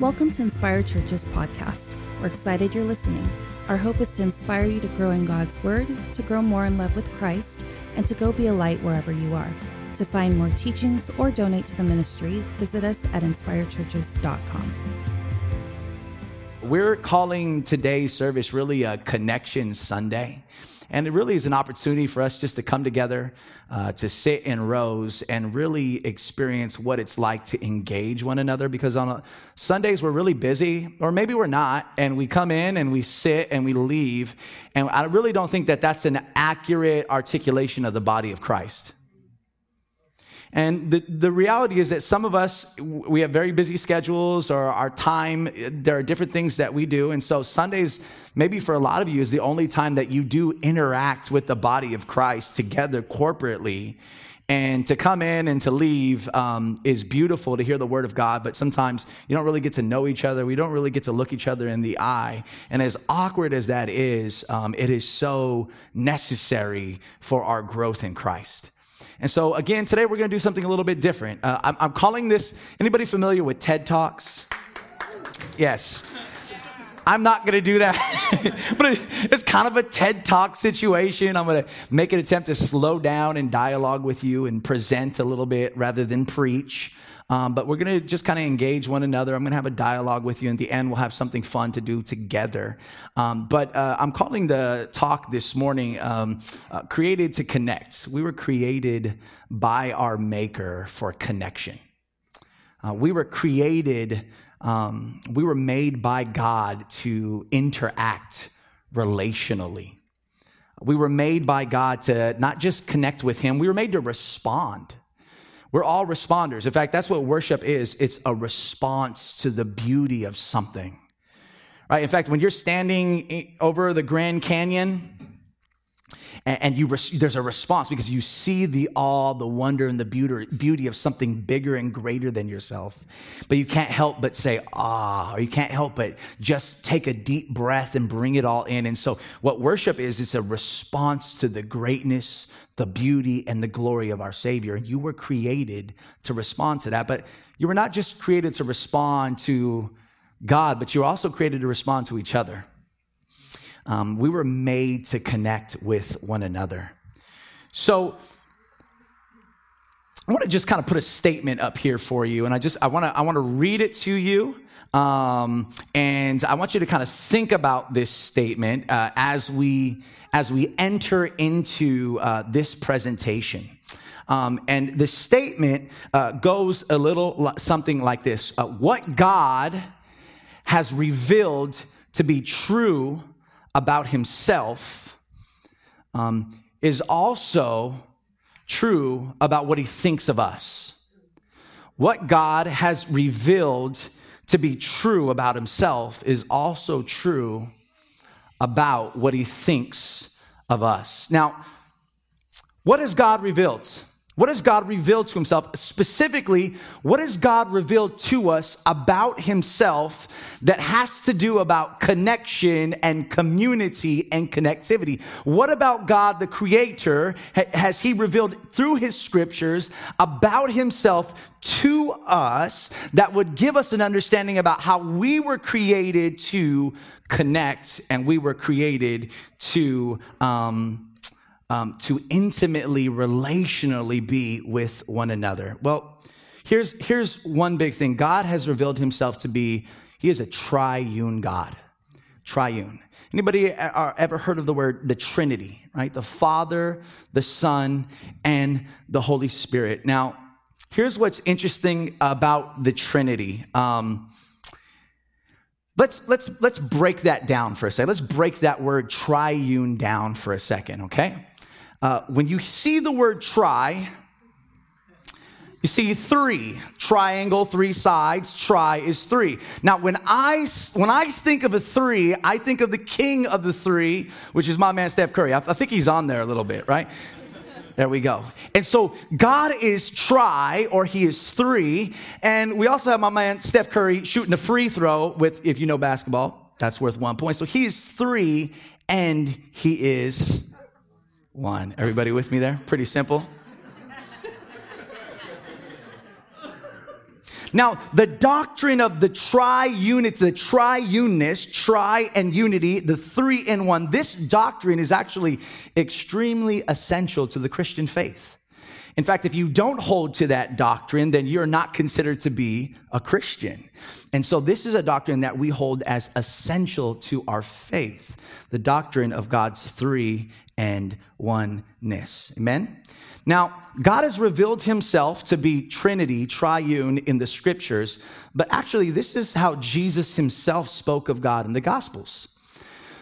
Welcome to Inspire Church's podcast. We're excited you're listening. Our hope is to inspire you to grow in God's Word, to grow more in love with Christ, and to go be a light wherever you are. To find more teachings or donate to the ministry, visit us at inspirechurches.com. We're calling today's service really a Connection Sunday. And it really is an opportunity for us just to come together, uh, to sit in rows and really experience what it's like to engage one another. Because on a, Sundays, we're really busy, or maybe we're not, and we come in and we sit and we leave. And I really don't think that that's an accurate articulation of the body of Christ. And the, the reality is that some of us, we have very busy schedules or our time, there are different things that we do. And so Sundays, maybe for a lot of you, is the only time that you do interact with the body of Christ together corporately. And to come in and to leave um, is beautiful to hear the word of God, but sometimes you don't really get to know each other. We don't really get to look each other in the eye. And as awkward as that is, um, it is so necessary for our growth in Christ. And so, again, today we're going to do something a little bit different. Uh, I'm, I'm calling this, anybody familiar with TED Talks? Yes. I'm not going to do that. but it's kind of a TED Talk situation. I'm going to make an attempt to slow down and dialogue with you and present a little bit rather than preach. Um, but we're going to just kind of engage one another. I'm going to have a dialogue with you. And at the end, we'll have something fun to do together. Um, but uh, I'm calling the talk this morning um, uh, Created to Connect. We were created by our Maker for connection. Uh, we were created, um, we were made by God to interact relationally. We were made by God to not just connect with Him, we were made to respond. We're all responders. In fact, that's what worship is it's a response to the beauty of something. Right? In fact, when you're standing over the Grand Canyon, and, you there's a response because you see the awe, the wonder, and the beauty, beauty of something bigger and greater than yourself. But you can't help but say ah, or you can't help but just take a deep breath and bring it all in. And so, what worship is, it's a response to the greatness, the beauty, and the glory of our Savior. And you were created to respond to that. But you were not just created to respond to God, but you were also created to respond to each other. Um, we were made to connect with one another. So, I want to just kind of put a statement up here for you, and I just I want to I want to read it to you, um, and I want you to kind of think about this statement uh, as we as we enter into uh, this presentation. Um, and the statement uh, goes a little something like this: uh, What God has revealed to be true about himself um, is also true about what he thinks of us. What God has revealed to be true about himself is also true about what he thinks of us. Now, what has God revealed? What has God revealed to himself? Specifically, what has God revealed to us about himself that has to do about connection and community and connectivity? What about God the creator has he revealed through his scriptures about himself to us that would give us an understanding about how we were created to connect and we were created to um, um, to intimately, relationally be with one another. Well, here's, here's one big thing God has revealed himself to be, he is a triune God. Triune. Anybody ever heard of the word the Trinity, right? The Father, the Son, and the Holy Spirit. Now, here's what's interesting about the Trinity. Um, let's let's let's break that down for a second. Let's break that word triune down for a second, okay? Uh, when you see the word try, you see three triangle, three sides. Try is three. Now, when I when I think of a three, I think of the king of the three, which is my man Steph Curry. I, I think he's on there a little bit, right? There we go. And so God is try or he is three. And we also have my man Steph Curry shooting a free throw with, if you know basketball, that's worth one point. So he is three and he is one. Everybody with me there? Pretty simple. Now, the doctrine of the triunity, the triuneness, tri and unity, the three in one, this doctrine is actually extremely essential to the Christian faith. In fact, if you don't hold to that doctrine, then you're not considered to be a Christian. And so, this is a doctrine that we hold as essential to our faith the doctrine of God's three and oneness. Amen? Now, God has revealed himself to be Trinity, triune in the scriptures, but actually, this is how Jesus himself spoke of God in the Gospels.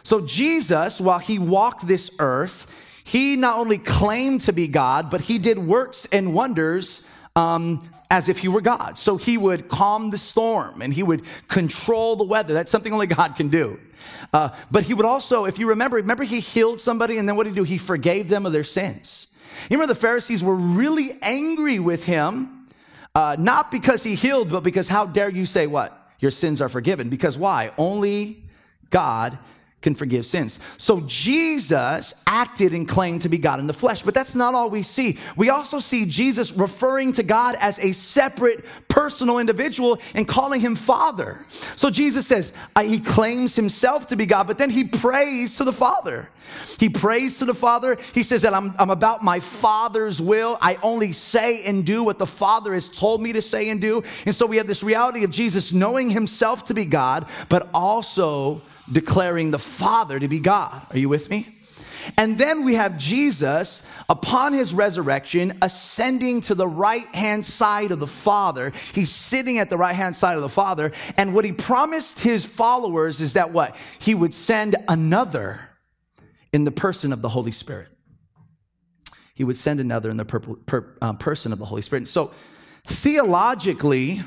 So, Jesus, while he walked this earth, he not only claimed to be God, but he did works and wonders um, as if he were God. So he would calm the storm and he would control the weather. That's something only God can do. Uh, but he would also, if you remember, remember he healed somebody and then what did he do? He forgave them of their sins. You remember the Pharisees were really angry with him, uh, not because he healed, but because how dare you say what? Your sins are forgiven. Because why? Only God can forgive sins. So Jesus acted and claimed to be God in the flesh, but that's not all we see. We also see Jesus referring to God as a separate personal individual and calling him Father. So Jesus says uh, he claims himself to be God, but then he prays to the Father. He prays to the Father. He says that I'm, I'm about my Father's will. I only say and do what the Father has told me to say and do. And so we have this reality of Jesus knowing himself to be God, but also declaring the Father to be God. Are you with me? And then we have Jesus upon his resurrection ascending to the right hand side of the Father. He's sitting at the right hand side of the Father. And what he promised his followers is that what? He would send another in the person of the Holy Spirit. He would send another in the per- per- uh, person of the Holy Spirit. So theologically,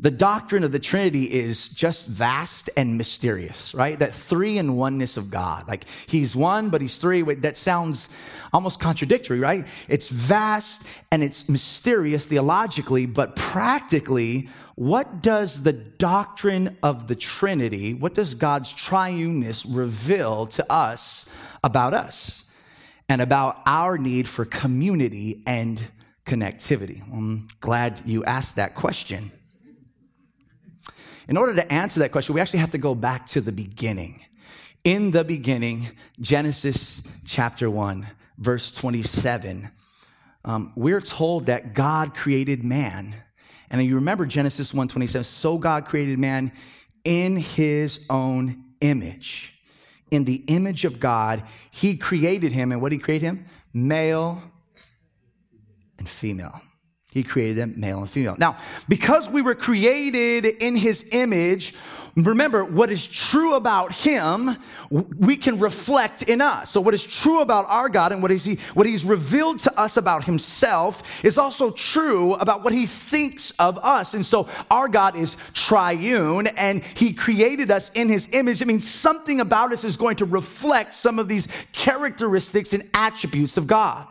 the doctrine of the Trinity is just vast and mysterious, right? That three in oneness of God. Like he's one, but he's three. That sounds almost contradictory, right? It's vast and it's mysterious theologically, but practically, what does the doctrine of the Trinity, what does God's triuneness reveal to us about us and about our need for community and connectivity? I'm glad you asked that question. In order to answer that question, we actually have to go back to the beginning. In the beginning, Genesis chapter 1, verse 27, um, we're told that God created man. And you remember Genesis 1 27, so God created man in his own image. In the image of God, he created him. And what did he create him? Male and female. He created them male and female. Now, because we were created in his image, remember what is true about him, we can reflect in us. So, what is true about our God and what, is he, what he's revealed to us about himself is also true about what he thinks of us. And so, our God is triune and he created us in his image. It means something about us is going to reflect some of these characteristics and attributes of God.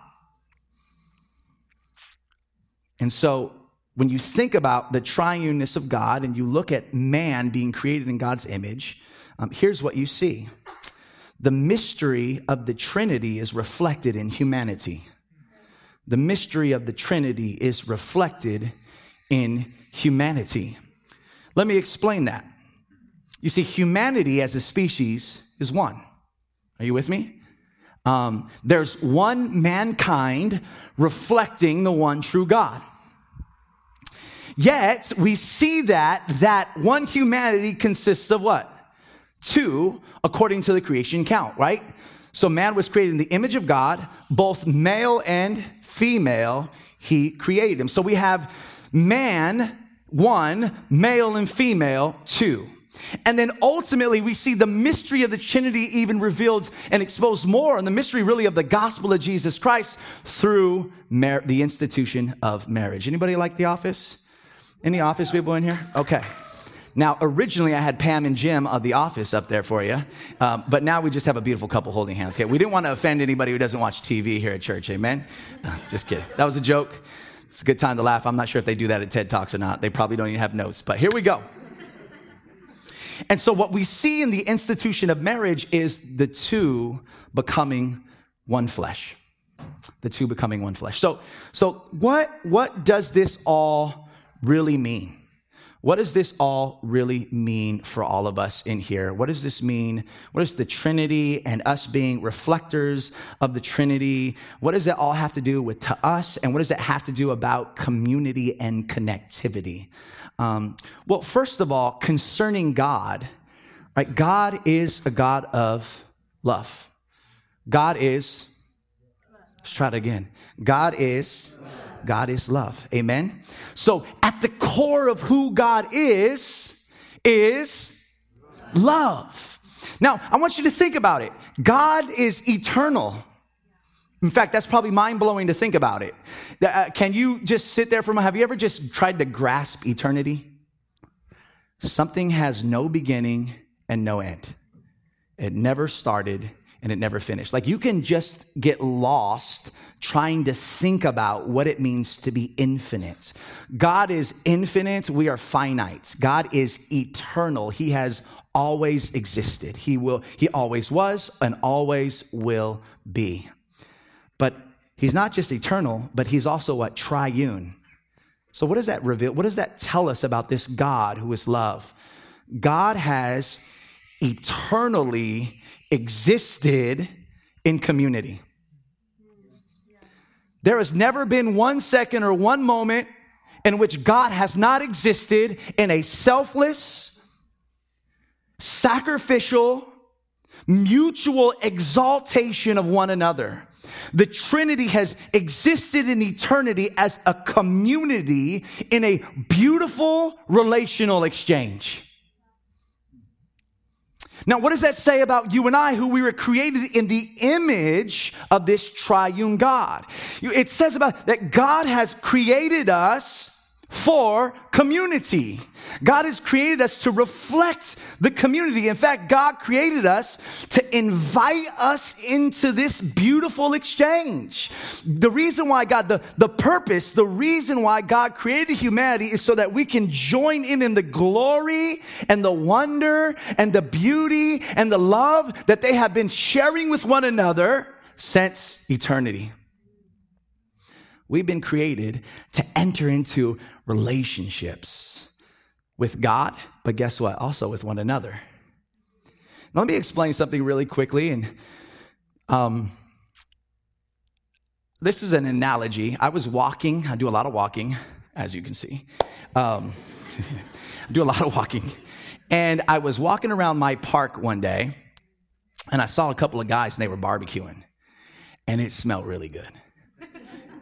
And so when you think about the triuneness of God and you look at man being created in God's image, um, here's what you see the mystery of the Trinity is reflected in humanity. The mystery of the Trinity is reflected in humanity. Let me explain that. You see, humanity as a species is one. Are you with me? Um, there's one mankind reflecting the one true God. Yet we see that that one humanity consists of what? Two, according to the creation count, right? So man was created in the image of God, both male and female, he created him. So we have man, one, male and female, two. And then ultimately, we see the mystery of the Trinity even revealed and exposed more, and the mystery really of the gospel of Jesus Christ through mar- the institution of marriage. Anybody like The Office? Any Office people in here? Okay. Now, originally I had Pam and Jim of The Office up there for you, um, but now we just have a beautiful couple holding hands. Okay, we didn't want to offend anybody who doesn't watch TV here at church. Amen. Uh, just kidding. That was a joke. It's a good time to laugh. I'm not sure if they do that at TED Talks or not. They probably don't even have notes, but here we go. And so, what we see in the institution of marriage is the two becoming one flesh. The two becoming one flesh. So, so what, what does this all really mean? What does this all really mean for all of us in here? What does this mean? What is the Trinity and us being reflectors of the Trinity? What does that all have to do with to us? And what does that have to do about community and connectivity? Um, well, first of all, concerning God, right? God is a God of love. God is, let's try it again. God is God is love. Amen. So at the core of who God is, is love. Now, I want you to think about it. God is eternal. In fact, that's probably mind blowing to think about it. Uh, can you just sit there for a moment? Have you ever just tried to grasp eternity? Something has no beginning and no end. It never started and it never finished. Like you can just get lost trying to think about what it means to be infinite. God is infinite, we are finite. God is eternal. He has always existed. He will he always was and always will be. He's not just eternal, but he's also what triune. So what does that reveal? What does that tell us about this God who is love? God has eternally existed in community. There has never been one second or one moment in which God has not existed in a selfless, sacrificial, mutual exaltation of one another. The Trinity has existed in eternity as a community in a beautiful relational exchange. Now, what does that say about you and I, who we were created in the image of this triune God? It says about that God has created us for community. God has created us to reflect the community. In fact, God created us to invite us into this beautiful exchange. The reason why God, the, the purpose, the reason why God created humanity is so that we can join in in the glory and the wonder and the beauty and the love that they have been sharing with one another since eternity. We've been created to enter into relationships with God, but guess what? Also with one another. Now, let me explain something really quickly. And um, this is an analogy. I was walking, I do a lot of walking, as you can see. Um, I do a lot of walking. And I was walking around my park one day, and I saw a couple of guys, and they were barbecuing, and it smelled really good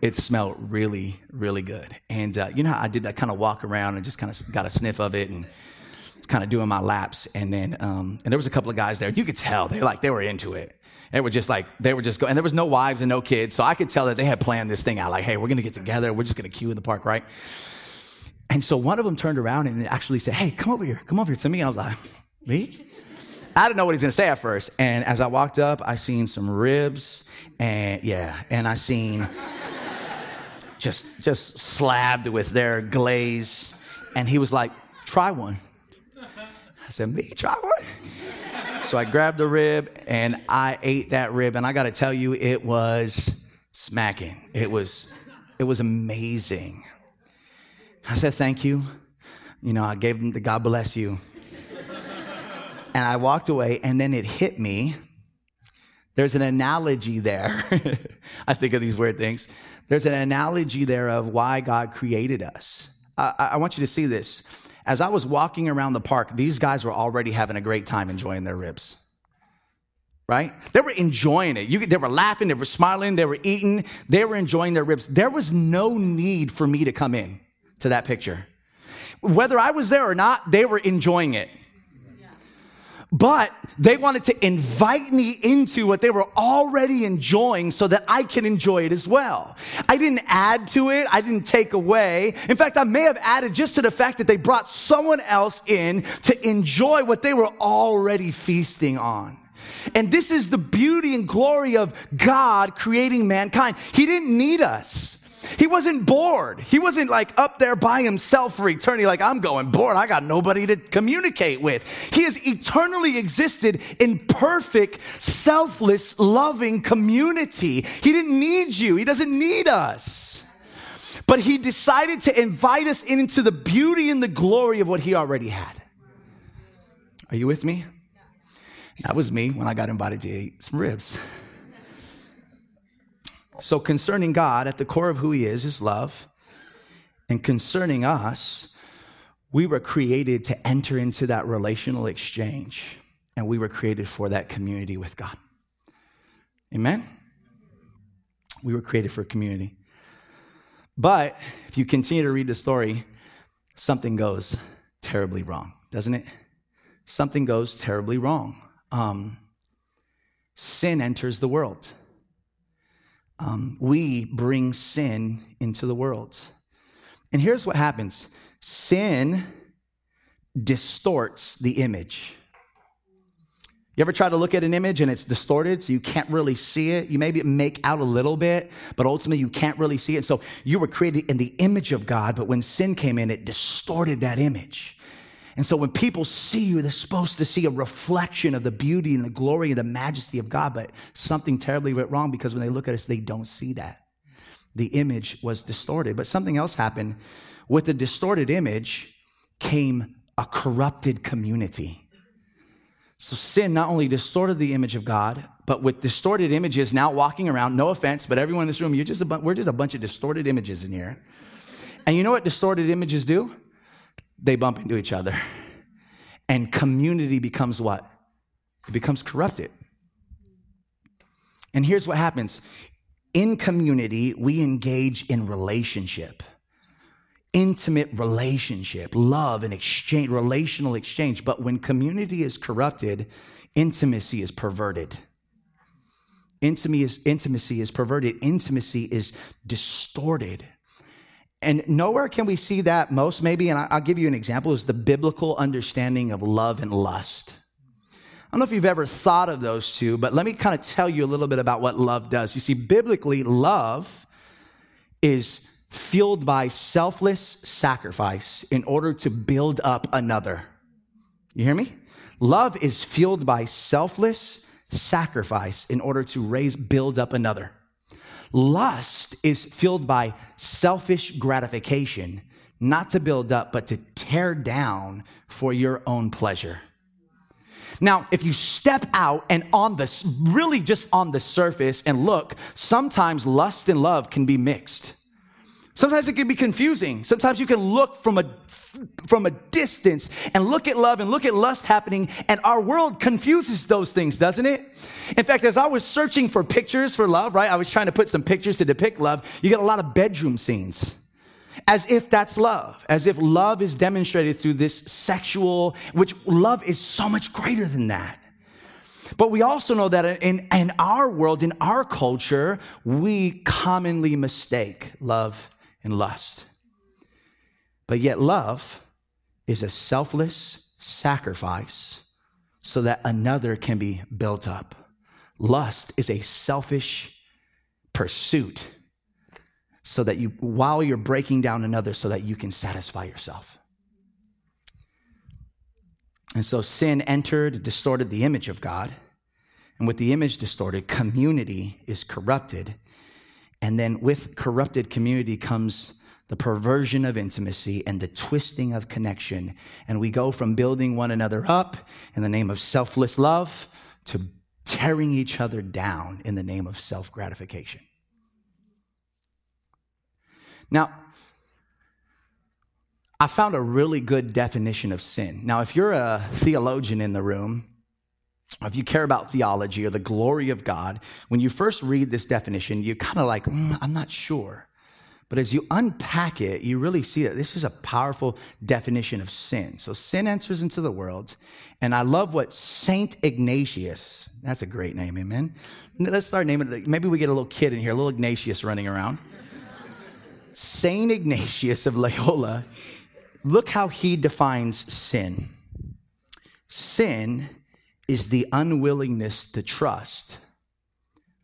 it smelled really, really good. And uh, you know how I did that kind of walk around and just kind of got a sniff of it and kind of doing my laps. And then, um, and there was a couple of guys there. You could tell they like, they were into it. They were just like, they were just going, and there was no wives and no kids. So I could tell that they had planned this thing out. Like, hey, we're going to get together. We're just going to queue in the park, right? And so one of them turned around and actually said, hey, come over here. Come over here to me. I was like, me? I didn't know what he was to say at first. And as I walked up, I seen some ribs and yeah, and I seen just just slabbed with their glaze. And he was like, try one. I said, me, try one? So I grabbed a rib and I ate that rib. And I gotta tell you, it was smacking. It was, it was amazing. I said, thank you. You know, I gave him the God bless you. and I walked away, and then it hit me. There's an analogy there. I think of these weird things. There's an analogy there of why God created us. I, I want you to see this. As I was walking around the park, these guys were already having a great time enjoying their ribs. Right? They were enjoying it. You, they were laughing, they were smiling, they were eating, they were enjoying their ribs. There was no need for me to come in to that picture. Whether I was there or not, they were enjoying it but they wanted to invite me into what they were already enjoying so that I can enjoy it as well. I didn't add to it, I didn't take away. In fact, I may have added just to the fact that they brought someone else in to enjoy what they were already feasting on. And this is the beauty and glory of God creating mankind. He didn't need us. He wasn't bored. He wasn't like up there by himself for eternity, like, I'm going bored. I got nobody to communicate with. He has eternally existed in perfect, selfless, loving community. He didn't need you, He doesn't need us. But he decided to invite us into the beauty and the glory of what he already had. Are you with me? That was me when I got invited to eat some ribs. So, concerning God, at the core of who he is, is love. And concerning us, we were created to enter into that relational exchange, and we were created for that community with God. Amen? We were created for community. But if you continue to read the story, something goes terribly wrong, doesn't it? Something goes terribly wrong. Um, sin enters the world. Um, we bring sin into the world. And here's what happens sin distorts the image. You ever try to look at an image and it's distorted so you can't really see it? You maybe make out a little bit, but ultimately you can't really see it. So you were created in the image of God, but when sin came in, it distorted that image. And so when people see you, they're supposed to see a reflection of the beauty and the glory and the majesty of God, but something terribly went wrong because when they look at us, they don't see that. The image was distorted. But something else happened. With the distorted image came a corrupted community. So sin not only distorted the image of God, but with distorted images now walking around, no offense, but everyone in this room, you're just a bu- we're just a bunch of distorted images in here. And you know what distorted images do? They bump into each other. And community becomes what? It becomes corrupted. And here's what happens in community, we engage in relationship intimate relationship, love and exchange, relational exchange. But when community is corrupted, intimacy is perverted. Intimacy is, intimacy is perverted. Intimacy is distorted. And nowhere can we see that most, maybe, and I'll give you an example, is the biblical understanding of love and lust. I don't know if you've ever thought of those two, but let me kind of tell you a little bit about what love does. You see, biblically, love is fueled by selfless sacrifice in order to build up another. You hear me? Love is fueled by selfless sacrifice in order to raise, build up another. Lust is fueled by selfish gratification, not to build up, but to tear down for your own pleasure. Now, if you step out and on the really just on the surface and look, sometimes lust and love can be mixed. Sometimes it can be confusing. Sometimes you can look from a from a distance and look at love and look at lust happening and our world confuses those things, doesn't it? In fact, as I was searching for pictures for love, right? I was trying to put some pictures to depict love. You get a lot of bedroom scenes. As if that's love, as if love is demonstrated through this sexual, which love is so much greater than that. But we also know that in, in our world, in our culture, we commonly mistake love and lust. But yet, love is a selfless sacrifice so that another can be built up. Lust is a selfish pursuit so that you, while you're breaking down another, so that you can satisfy yourself. And so sin entered, distorted the image of God. And with the image distorted, community is corrupted. And then with corrupted community comes the perversion of intimacy and the twisting of connection. And we go from building one another up in the name of selfless love to tearing each other down in the name of self gratification. Now, I found a really good definition of sin. Now, if you're a theologian in the room, if you care about theology or the glory of God, when you first read this definition, you're kind of like, mm, I'm not sure. But as you unpack it, you really see that this is a powerful definition of sin. So sin enters into the world. And I love what Saint Ignatius, that's a great name, amen. Let's start naming it. Maybe we get a little kid in here, a little Ignatius running around. Saint Ignatius of Loyola, look how he defines sin. Sin is the unwillingness to trust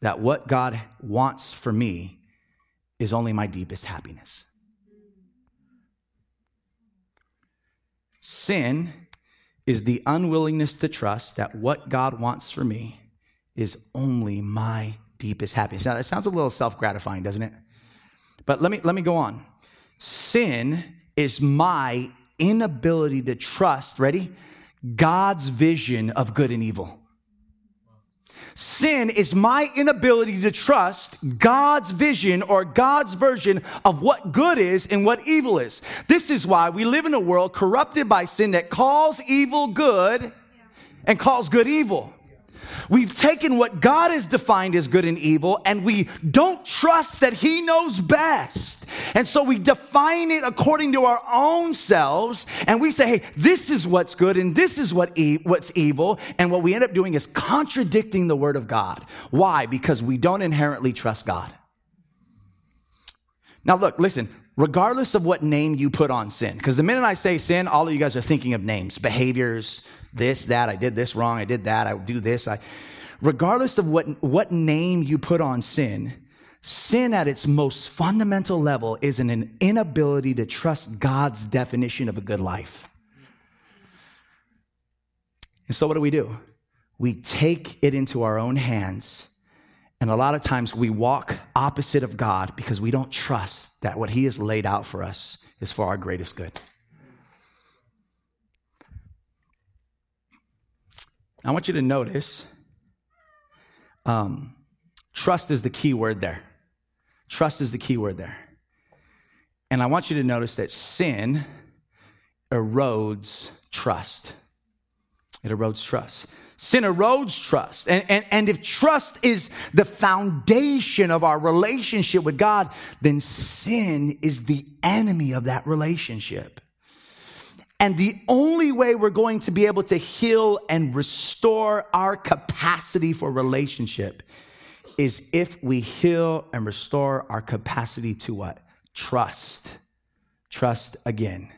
that what God wants for me is only my deepest happiness. Sin is the unwillingness to trust that what God wants for me is only my deepest happiness. Now, that sounds a little self gratifying, doesn't it? But let me, let me go on. sin is my inability to trust, ready? God's vision of good and evil. Sin is my inability to trust God's vision or God's version of what good is and what evil is. This is why we live in a world corrupted by sin that calls evil good and calls good evil. We've taken what God has defined as good and evil, and we don't trust that He knows best. And so we define it according to our own selves, and we say, hey, this is what's good, and this is what e- what's evil. And what we end up doing is contradicting the Word of God. Why? Because we don't inherently trust God. Now, look, listen, regardless of what name you put on sin, because the minute I say sin, all of you guys are thinking of names, behaviors, this, that, I did this wrong, I did that, I do this. I, regardless of what, what name you put on sin, sin at its most fundamental level is an inability to trust God's definition of a good life. And so, what do we do? We take it into our own hands. And a lot of times we walk opposite of God because we don't trust that what He has laid out for us is for our greatest good. I want you to notice um, trust is the key word there. Trust is the key word there. And I want you to notice that sin erodes trust. It erodes trust. Sin erodes trust. And, and, and if trust is the foundation of our relationship with God, then sin is the enemy of that relationship. And the only way we're going to be able to heal and restore our capacity for relationship is if we heal and restore our capacity to what? Trust. Trust again.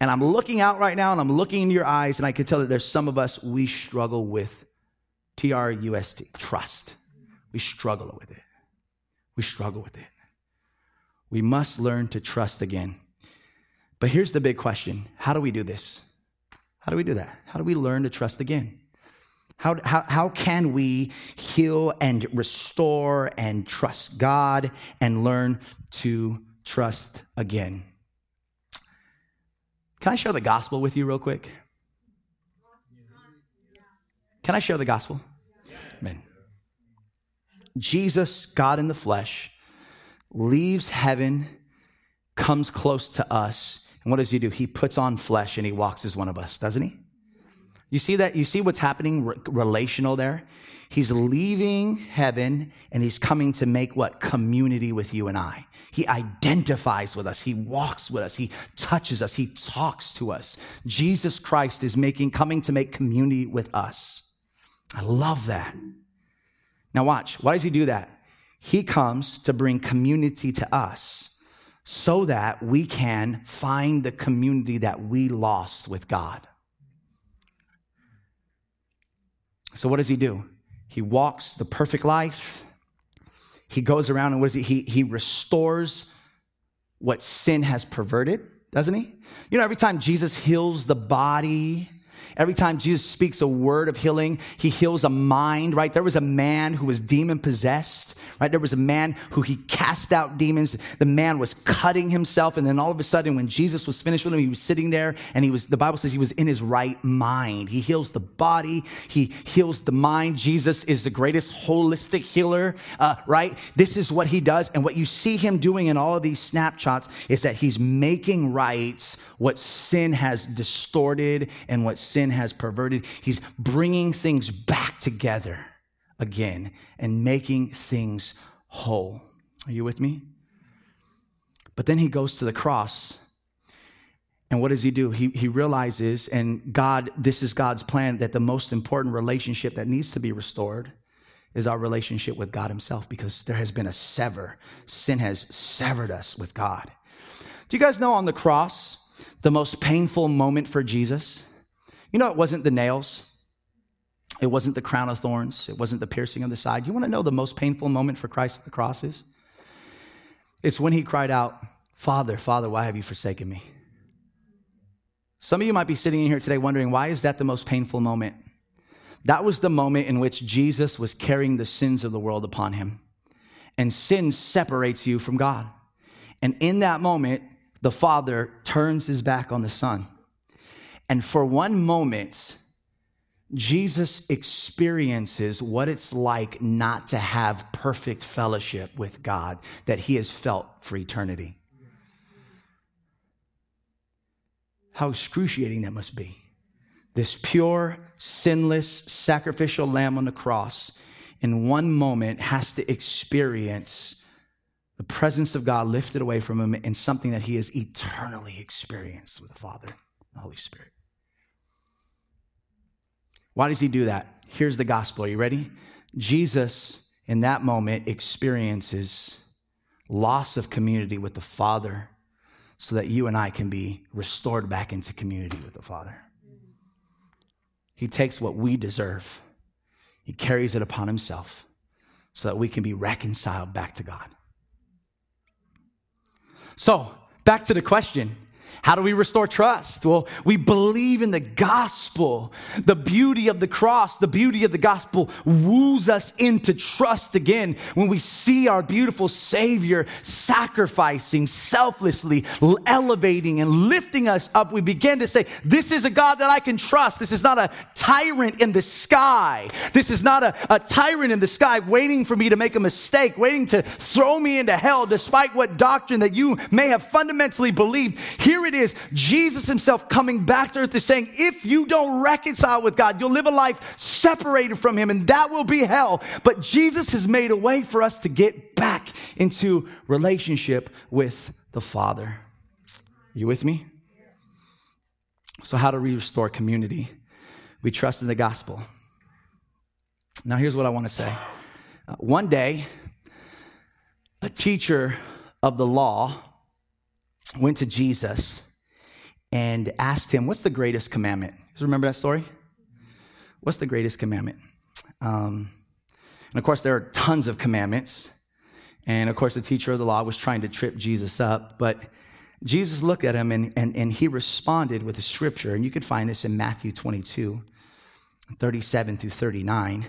And I'm looking out right now and I'm looking in your eyes, and I can tell that there's some of us, we struggle with T R U S T, trust. We struggle with it. We struggle with it. We must learn to trust again. But here's the big question How do we do this? How do we do that? How do we learn to trust again? How, how, how can we heal and restore and trust God and learn to trust again? Can I share the gospel with you real quick? Can I share the gospel? Amen. Jesus, God in the flesh, leaves heaven, comes close to us, and what does he do? He puts on flesh and he walks as one of us, doesn't he? You see that? You see what's happening re- relational there? He's leaving heaven and he's coming to make what? Community with you and I. He identifies with us. He walks with us. He touches us. He talks to us. Jesus Christ is making, coming to make community with us. I love that. Now watch. Why does he do that? He comes to bring community to us so that we can find the community that we lost with God. So, what does he do? He walks the perfect life. He goes around and what is he? He, he restores what sin has perverted, doesn't he? You know, every time Jesus heals the body, Every time Jesus speaks a word of healing, he heals a mind, right? There was a man who was demon possessed, right? There was a man who he cast out demons. The man was cutting himself. And then all of a sudden, when Jesus was finished with him, he was sitting there and he was, the Bible says he was in his right mind. He heals the body, he heals the mind. Jesus is the greatest holistic healer, uh, right? This is what he does. And what you see him doing in all of these snapshots is that he's making right what sin has distorted and what sin has perverted. He's bringing things back together again and making things whole. Are you with me? But then he goes to the cross. And what does he do? He, he realizes, and God, this is God's plan, that the most important relationship that needs to be restored is our relationship with God Himself because there has been a sever. Sin has severed us with God. Do you guys know on the cross, the most painful moment for Jesus? You know, it wasn't the nails, it wasn't the crown of thorns, it wasn't the piercing of the side. You want to know the most painful moment for Christ at the cross is? It's when he cried out, Father, Father, why have you forsaken me? Some of you might be sitting in here today wondering, why is that the most painful moment? That was the moment in which Jesus was carrying the sins of the world upon him. And sin separates you from God. And in that moment, the Father turns his back on the Son. And for one moment, Jesus experiences what it's like not to have perfect fellowship with God that he has felt for eternity. How excruciating that must be. This pure, sinless, sacrificial lamb on the cross, in one moment, has to experience the presence of God lifted away from him and something that he has eternally experienced with the Father, the Holy Spirit. Why does he do that? Here's the gospel. Are you ready? Jesus, in that moment, experiences loss of community with the Father so that you and I can be restored back into community with the Father. He takes what we deserve, He carries it upon Himself so that we can be reconciled back to God. So, back to the question how do we restore trust? Well, we believe in the gospel. The beauty of the cross, the beauty of the gospel woos us into trust again when we see our beautiful Savior sacrificing selflessly, elevating and lifting us up. We begin to say, This is a God that I can trust. This is not a tyrant in the sky. This is not a, a tyrant in the sky waiting for me to make a mistake, waiting to throw me into hell despite what doctrine that you may have fundamentally believed. Here it it is Jesus himself coming back to earth is saying, if you don't reconcile with God, you'll live a life separated from him, and that will be hell. But Jesus has made a way for us to get back into relationship with the Father. You with me? So, how do we restore community? We trust in the gospel. Now, here's what I want to say. Uh, one day, a teacher of the law went to Jesus and asked him, What's the greatest commandment? You remember that story? What's the greatest commandment? Um, and of course, there are tons of commandments. And of course, the teacher of the law was trying to trip Jesus up. But Jesus looked at him and, and, and he responded with a scripture. And you can find this in Matthew 22, 37 through 39.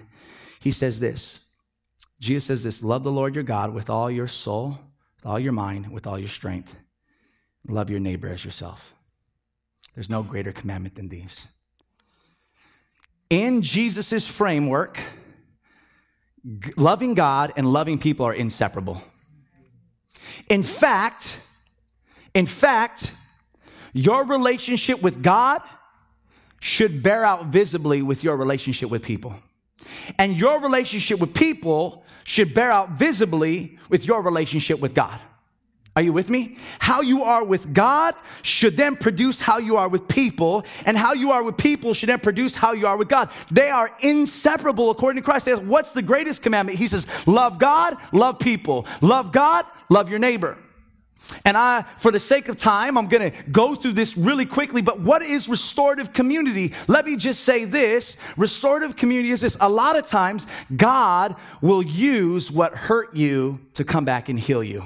He says this Jesus says this Love the Lord your God with all your soul, with all your mind, with all your strength. Love your neighbor as yourself. There's no greater commandment than these. In Jesus' framework, loving God and loving people are inseparable. In fact, in fact, your relationship with God should bear out visibly with your relationship with people. And your relationship with people should bear out visibly with your relationship with God. Are you with me? How you are with God should then produce how you are with people, and how you are with people should then produce how you are with God. They are inseparable according to Christ. Says, What's the greatest commandment? He says, Love God, love people. Love God, love your neighbor. And I, for the sake of time, I'm to go through this really quickly. But what is restorative community? Let me just say this restorative community is this. A lot of times, God will use what hurt you to come back and heal you.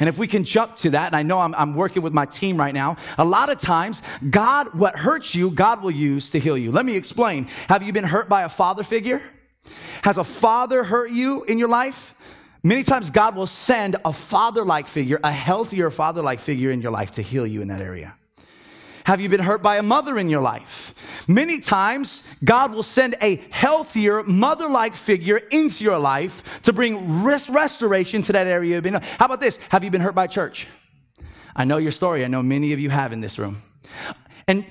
And if we can jump to that, and I know I'm, I'm, working with my team right now, a lot of times, God, what hurts you, God will use to heal you. Let me explain. Have you been hurt by a father figure? Has a father hurt you in your life? Many times, God will send a father like figure, a healthier father like figure in your life to heal you in that area. Have you been hurt by a mother in your life? Many times, God will send a healthier mother like figure into your life to bring rest- restoration to that area. How about this? Have you been hurt by church? I know your story. I know many of you have in this room. And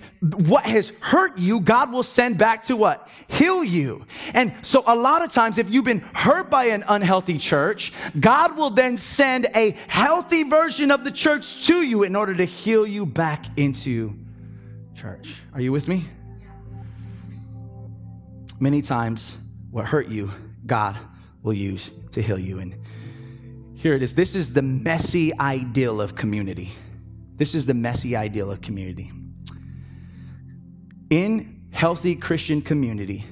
what has hurt you, God will send back to what? Heal you. And so, a lot of times, if you've been hurt by an unhealthy church, God will then send a healthy version of the church to you in order to heal you back into church. Are you with me? Many times, what hurt you, God will use to heal you. And here it is. This is the messy ideal of community. This is the messy ideal of community in healthy Christian community,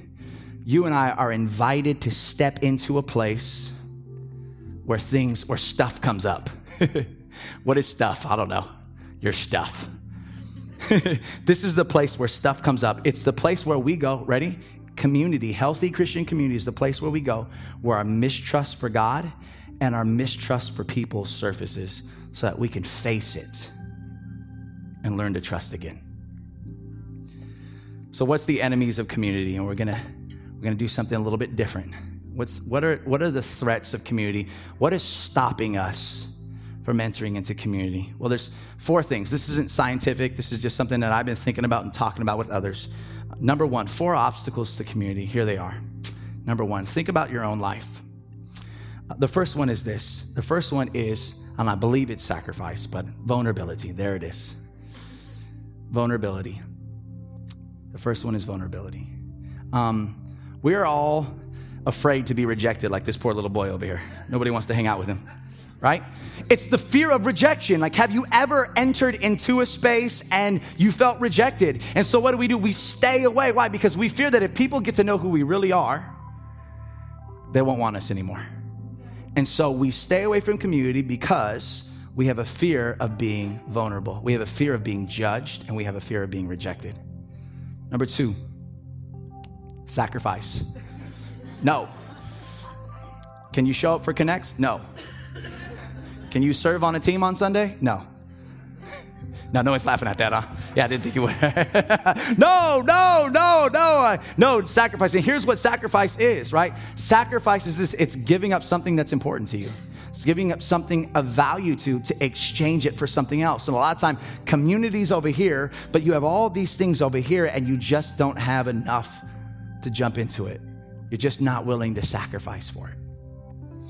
you and I are invited to step into a place where things, where stuff comes up. what is stuff? I don't know. Your stuff. this is the place where stuff comes up. It's the place where we go, ready? Community, healthy Christian community is the place where we go, where our mistrust for God and our mistrust for people surfaces so that we can face it and learn to trust again. So, what's the enemies of community? And we're gonna we're gonna do something a little bit different. What's what are what are the threats of community? What is stopping us from entering into community? Well, there's four things. This isn't scientific. This is just something that I've been thinking about and talking about with others. Number one, four obstacles to community. Here they are. Number one, think about your own life. The first one is this. The first one is, and I believe it's sacrifice, but vulnerability. There it is. Vulnerability. The first one is vulnerability. Um, we're all afraid to be rejected, like this poor little boy over here. Nobody wants to hang out with him, right? It's the fear of rejection. Like, have you ever entered into a space and you felt rejected? And so, what do we do? We stay away. Why? Because we fear that if people get to know who we really are, they won't want us anymore. And so we stay away from community because we have a fear of being vulnerable. We have a fear of being judged, and we have a fear of being rejected. Number two, sacrifice. No. Can you show up for Connects? No. Can you serve on a team on Sunday? No. No, no one's laughing at that, huh? Yeah, I didn't think you would. no, no, no, no, no, sacrifice. And here's what sacrifice is, right? Sacrifice is this it's giving up something that's important to you. It's giving up something of value to to exchange it for something else. And a lot of time, communities over here, but you have all these things over here, and you just don't have enough to jump into it. You're just not willing to sacrifice for it.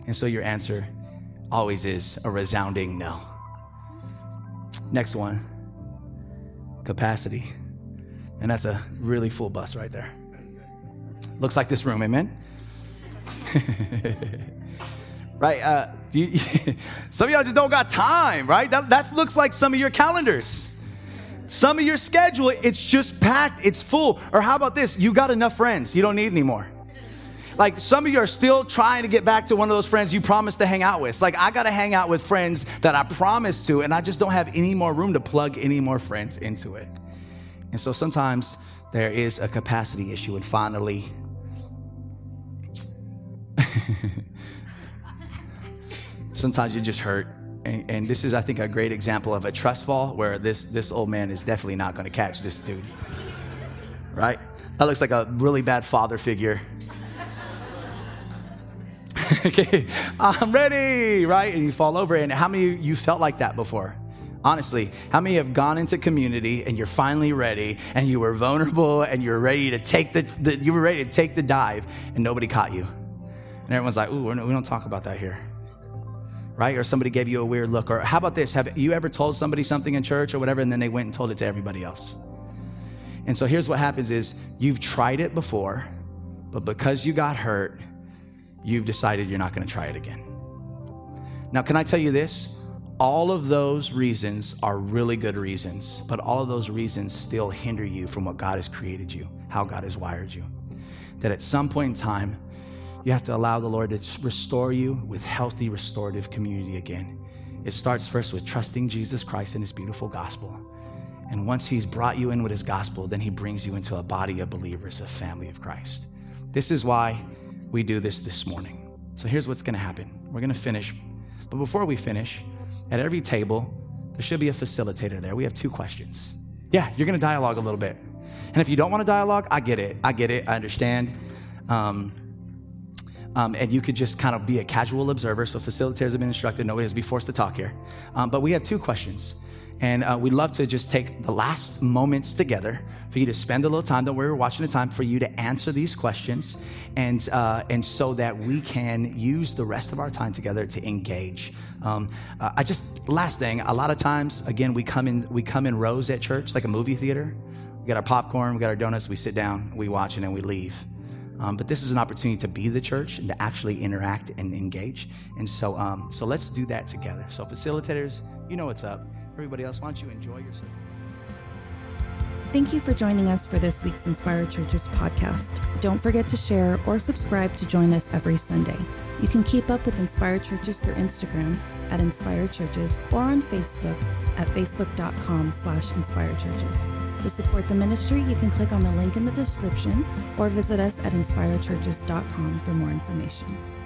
And so your answer always is a resounding no. Next one capacity. And that's a really full bus right there. Looks like this room, amen? right? Uh, you, some of y'all just don't got time, right? That that's, looks like some of your calendars. Some of your schedule, it's just packed, it's full. Or how about this? You got enough friends, you don't need any more. Like some of you are still trying to get back to one of those friends you promised to hang out with. Like I got to hang out with friends that I promised to, and I just don't have any more room to plug any more friends into it. And so sometimes there is a capacity issue, and finally, sometimes you just hurt. And, and, this is, I think, a great example of a trust fall where this, this old man is definitely not going to catch this dude. Right? That looks like a really bad father figure okay, I'm ready, right? And you fall over. And how many of you felt like that before? Honestly, how many have gone into community and you're finally ready and you were vulnerable and you're ready to take the, the you were ready to take the dive and nobody caught you? And everyone's like, ooh, we don't talk about that here. Right? Or somebody gave you a weird look. Or how about this? Have you ever told somebody something in church or whatever and then they went and told it to everybody else? And so here's what happens is you've tried it before, but because you got hurt, you've decided you're not going to try it again. Now, can I tell you this? All of those reasons are really good reasons, but all of those reasons still hinder you from what God has created you, how God has wired you. That at some point in time, you have to allow the Lord to restore you with healthy, restorative community again. It starts first with trusting Jesus Christ and his beautiful gospel. And once he's brought you in with his gospel, then he brings you into a body of believers, a family of Christ. This is why we do this this morning. So here's what's going to happen we're going to finish. But before we finish, at every table, there should be a facilitator there. We have two questions. Yeah, you're going to dialogue a little bit. And if you don't want to dialogue, I get it. I get it. I understand. Um, um, and you could just kind of be a casual observer. So facilitators have been instructed. Nobody has to be forced to talk here. Um, but we have two questions. And uh, we'd love to just take the last moments together for you to spend a little time. Don't worry, we're watching the time for you to answer these questions, and uh, and so that we can use the rest of our time together to engage. Um, uh, I just last thing. A lot of times, again, we come in we come in rows at church, like a movie theater. We got our popcorn, we got our donuts. We sit down, we watch, and then we leave. Um, but this is an opportunity to be the church and to actually interact and engage. And so, um, so let's do that together. So, facilitators, you know what's up everybody else, why don't you enjoy yourself? Thank you for joining us for this week's Inspire Churches podcast. Don't forget to share or subscribe to join us every Sunday. You can keep up with Inspire Churches through Instagram at Inspire Churches or on Facebook at facebook.com slash Inspire Churches. To support the ministry, you can click on the link in the description or visit us at inspirechurches.com for more information.